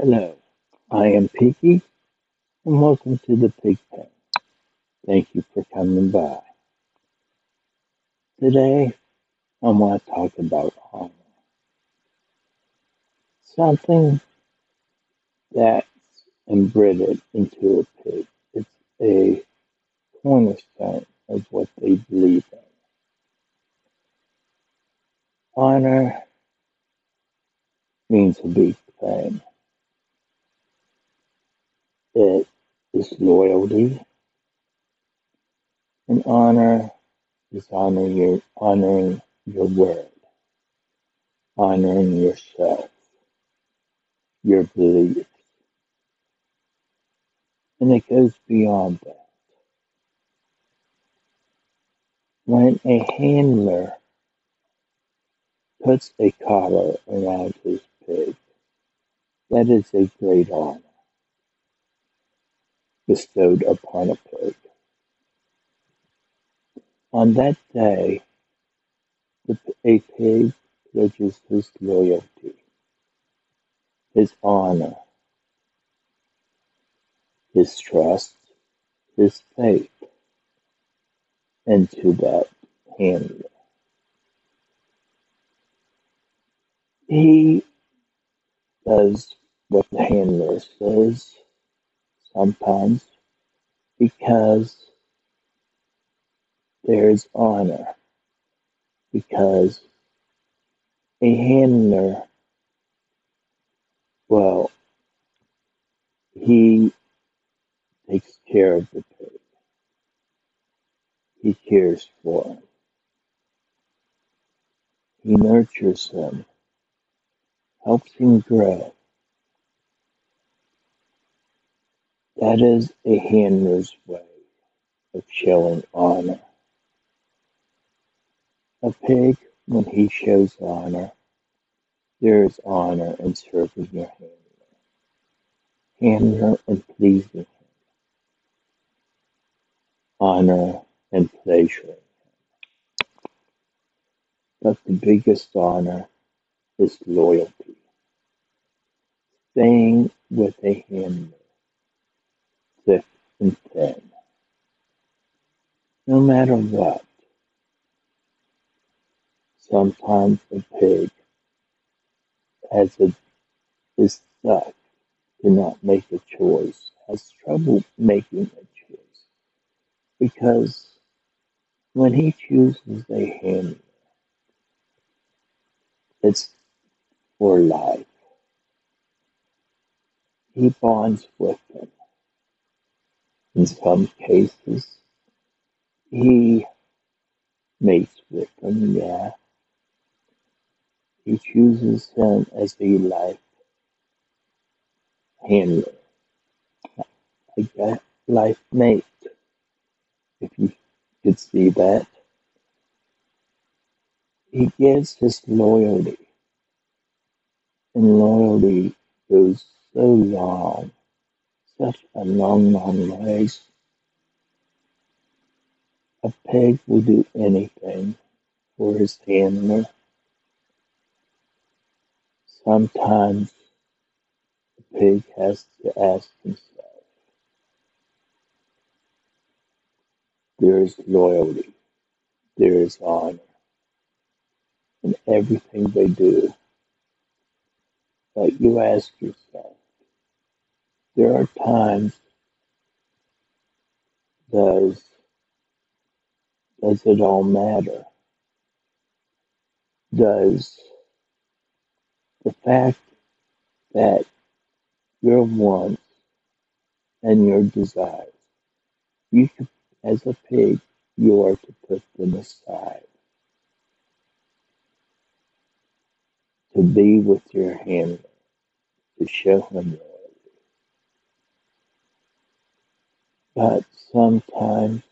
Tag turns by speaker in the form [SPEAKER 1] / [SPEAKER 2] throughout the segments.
[SPEAKER 1] Hello, I am Piggy, and welcome to the Pig Pen. Thank you for coming by. Today, I want to talk about honor. Something that's embedded into a pig. It's a cornerstone of what they believe in. Honor means a big thing. It is loyalty, and honor is honoring your honoring your word, honoring yourself, your beliefs, and it goes beyond that. When a handler puts a collar around his pig, that is a great honor bestowed upon a pig. On that day, the, a pig pledges his loyalty, his honor, his trust, his faith into that handler. He does what the handler says sometimes because there's honor, because a handler, well, he takes care of the pig. He cares for him. He nurtures him, helps him grow. That is a handler's way of showing honor. A pig, when he shows honor, there is honor in serving your handler, handler and pleasing him, honor and pleasure. But the biggest honor is loyalty, staying with a handler, thick and thin, no matter what. Sometimes a pig has a, is stuck, cannot make a choice, has trouble making a choice, because when he chooses a handler, it's for life. He bonds with them. In some cases, he mates with them, yeah. He chooses them as a life handler, like a life mate, if you could see that. He gives his loyalty, and loyalty goes so long, a long, long. A pig will do anything for his handler. Sometimes the pig has to ask himself, there is loyalty, there is honor in everything they do. But you ask yourself, there are times does does it all matter? Does the fact that your wants and your desires, you as a pig, you are to put them aside to be with your handler, to show him loyalty. But sometimes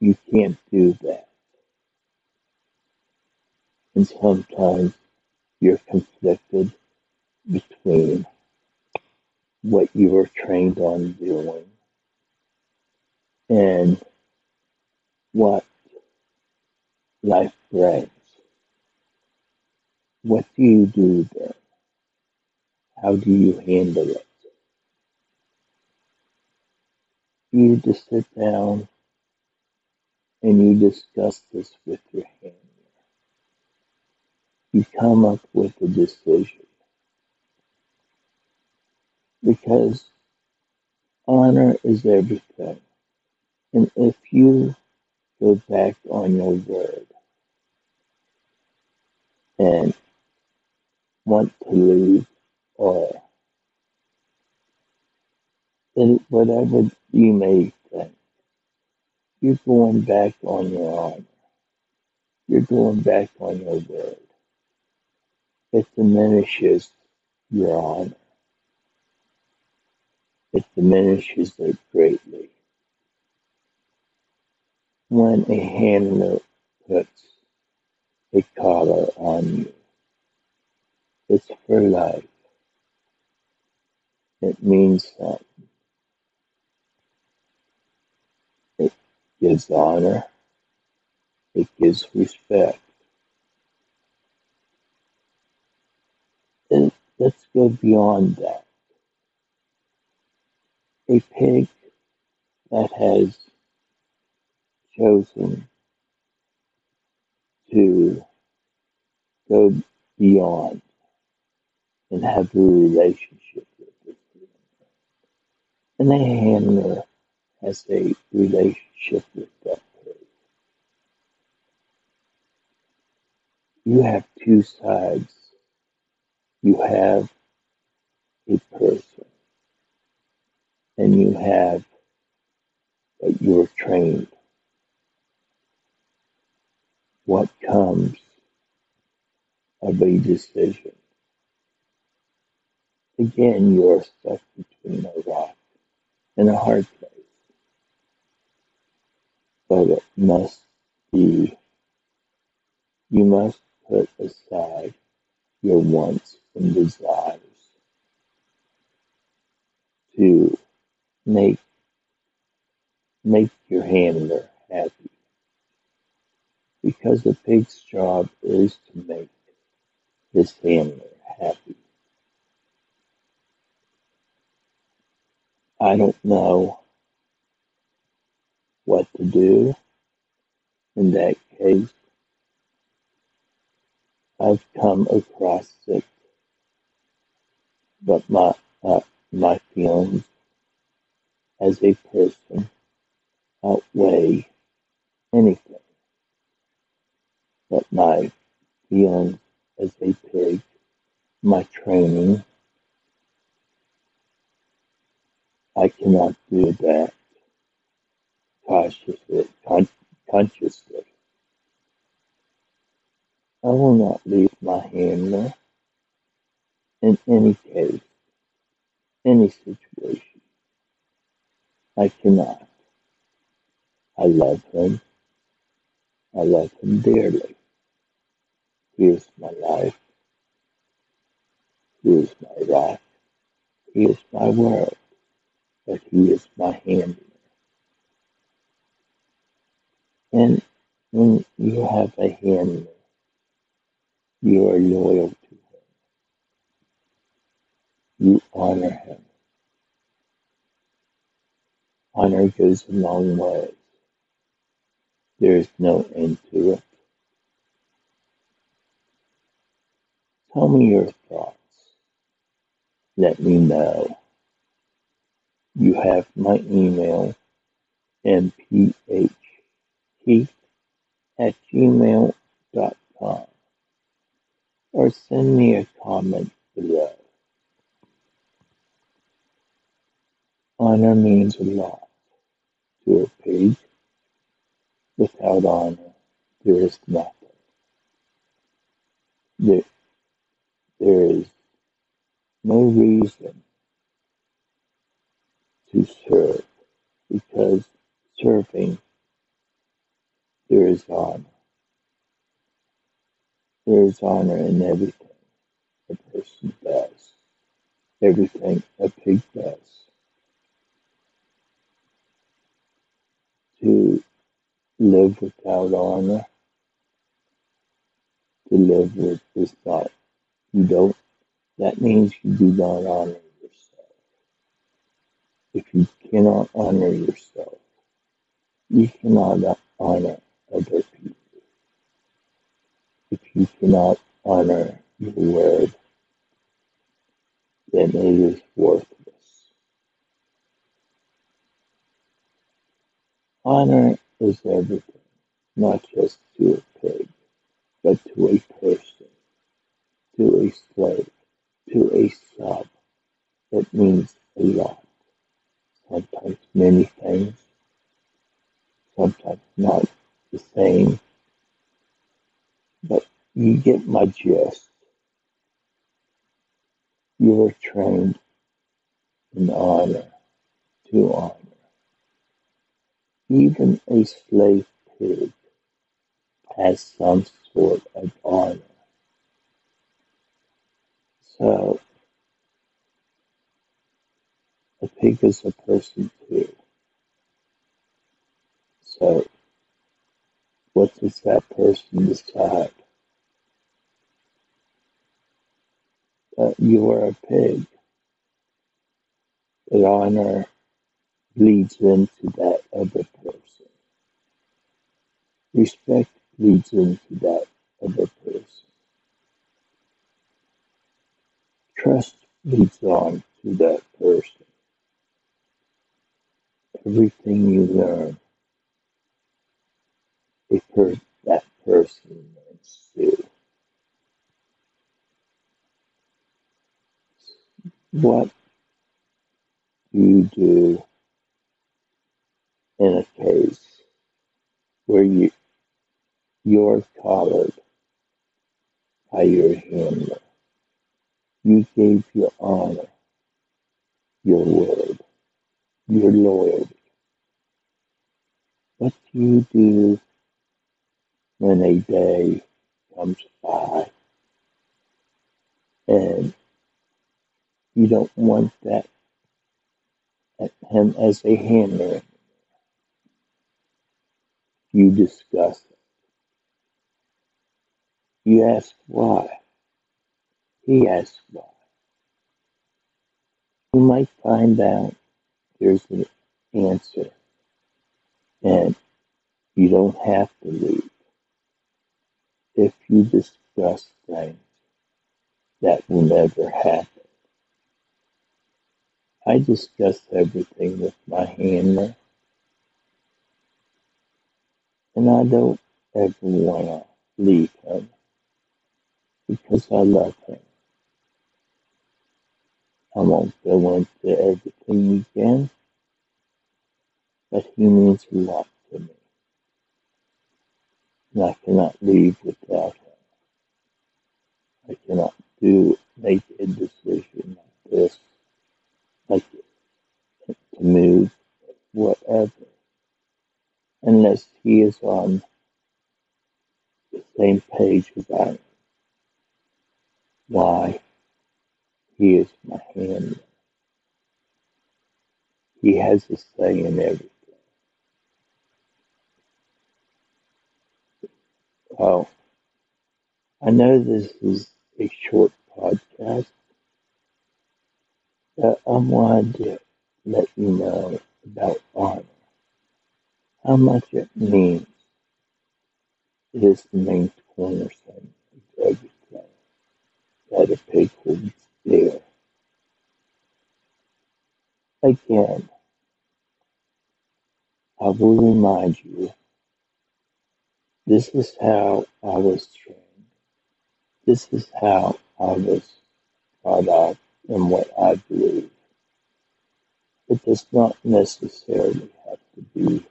[SPEAKER 1] you can't do that. And sometimes you're conflicted between what you were trained on doing and what life brings. What do you do then? How do you handle it? You just sit down and you discuss this with your handler. You come up with a decision because honor is everything. And if you go back on your word and want to leave or in whatever you may think, you're going back on your honor. You're going back on your word. It diminishes your honor. It diminishes it greatly. When a handler puts a collar on you, it's for life. It means something. It gives honor. It gives respect. And let's go beyond that. A pig that has chosen to go beyond and have a relationship with it. And the handler has a relationship with that pig. You have two sides. You have a person, and you have that you're trained. What comes of a decision? Again, you're stuck between a rock and a hard place, but it must be, you must put aside your wants and desires to make make your handler happy. Because the pig's job is to make his handler happy. I don't know what to do in that case. I've come across it, but my uh, my feelings as a person outweigh anything. But my feelings as a pig, my training, I cannot do that cautiously, consciously. I will not leave my handler in any case, any situation. I cannot. I love him. I love him dearly. He is my life. He is my rock. He is my world. But he is my handler. And when you have a handler, you are loyal to him. You honor him. Honor goes a long way. There is no end to it. Tell me your thoughts. Let me know. You have my email, mpht at gmail dot com, or send me a comment below. Honor means a lot to a pig. Without honor, there is nothing. There, there is no reason to serve because serving there is honor. There is honor in everything a person does, everything a pig does. To live without honor, to live with is you don't That means you do not honor yourself. If you cannot honor yourself, you cannot honor other people. If you cannot honor your word, then it is worthless. Honor is everything, not just to a pig, but to a person, to a slave, to a sub. It means a lot. Sometimes many things, sometimes not the same, but you get my gist. You are trained in honor, to honor. Even a slave pig has some sort of honor. So a pig is a person too. So what does that person decide? That you are a pig. That honor leads into that other person. Respect leads into that other person. Trust leads on to that person. Everything you learn, that person learns too. What do you do in a case where you you're collared by your handler? You gave your honor, your word, your loyalty. What do you do when a day comes by and you don't want that him as a handler? You discuss it. You ask why. He asks why. You might find out there's an answer and you don't have to leave if you discuss things that will never happen. I discuss everything with my handler and I don't ever want to leave him because I love him. I won't go into everything again, but he means a lot. And I cannot leave without him. I cannot do make a decision like this, like to move, whatever, unless he is on the same page as I am. Why? He is my handler. He has a say in everything. Oh, I know this is a short podcast, but I wanted to let you know about honor, how much it means. It is the main cornerstone of everything that a pig holds dear. Again, I will remind you this is how I was trained. This is how I was brought up and what I believe. It does not necessarily have to be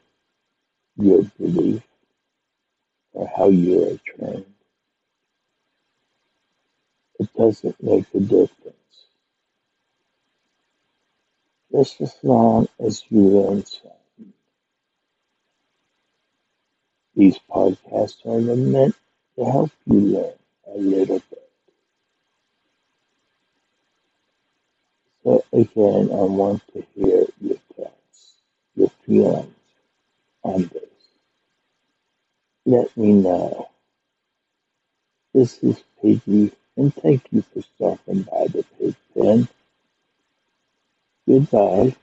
[SPEAKER 1] your belief or how you are trained. It doesn't make a difference. Just as long as you learn something. These podcasts are meant to help you learn a little bit. So again, I want to hear your thoughts, your feelings on this. Let me know. This is Piggy And thank you for stopping by the pig pen. Goodbye.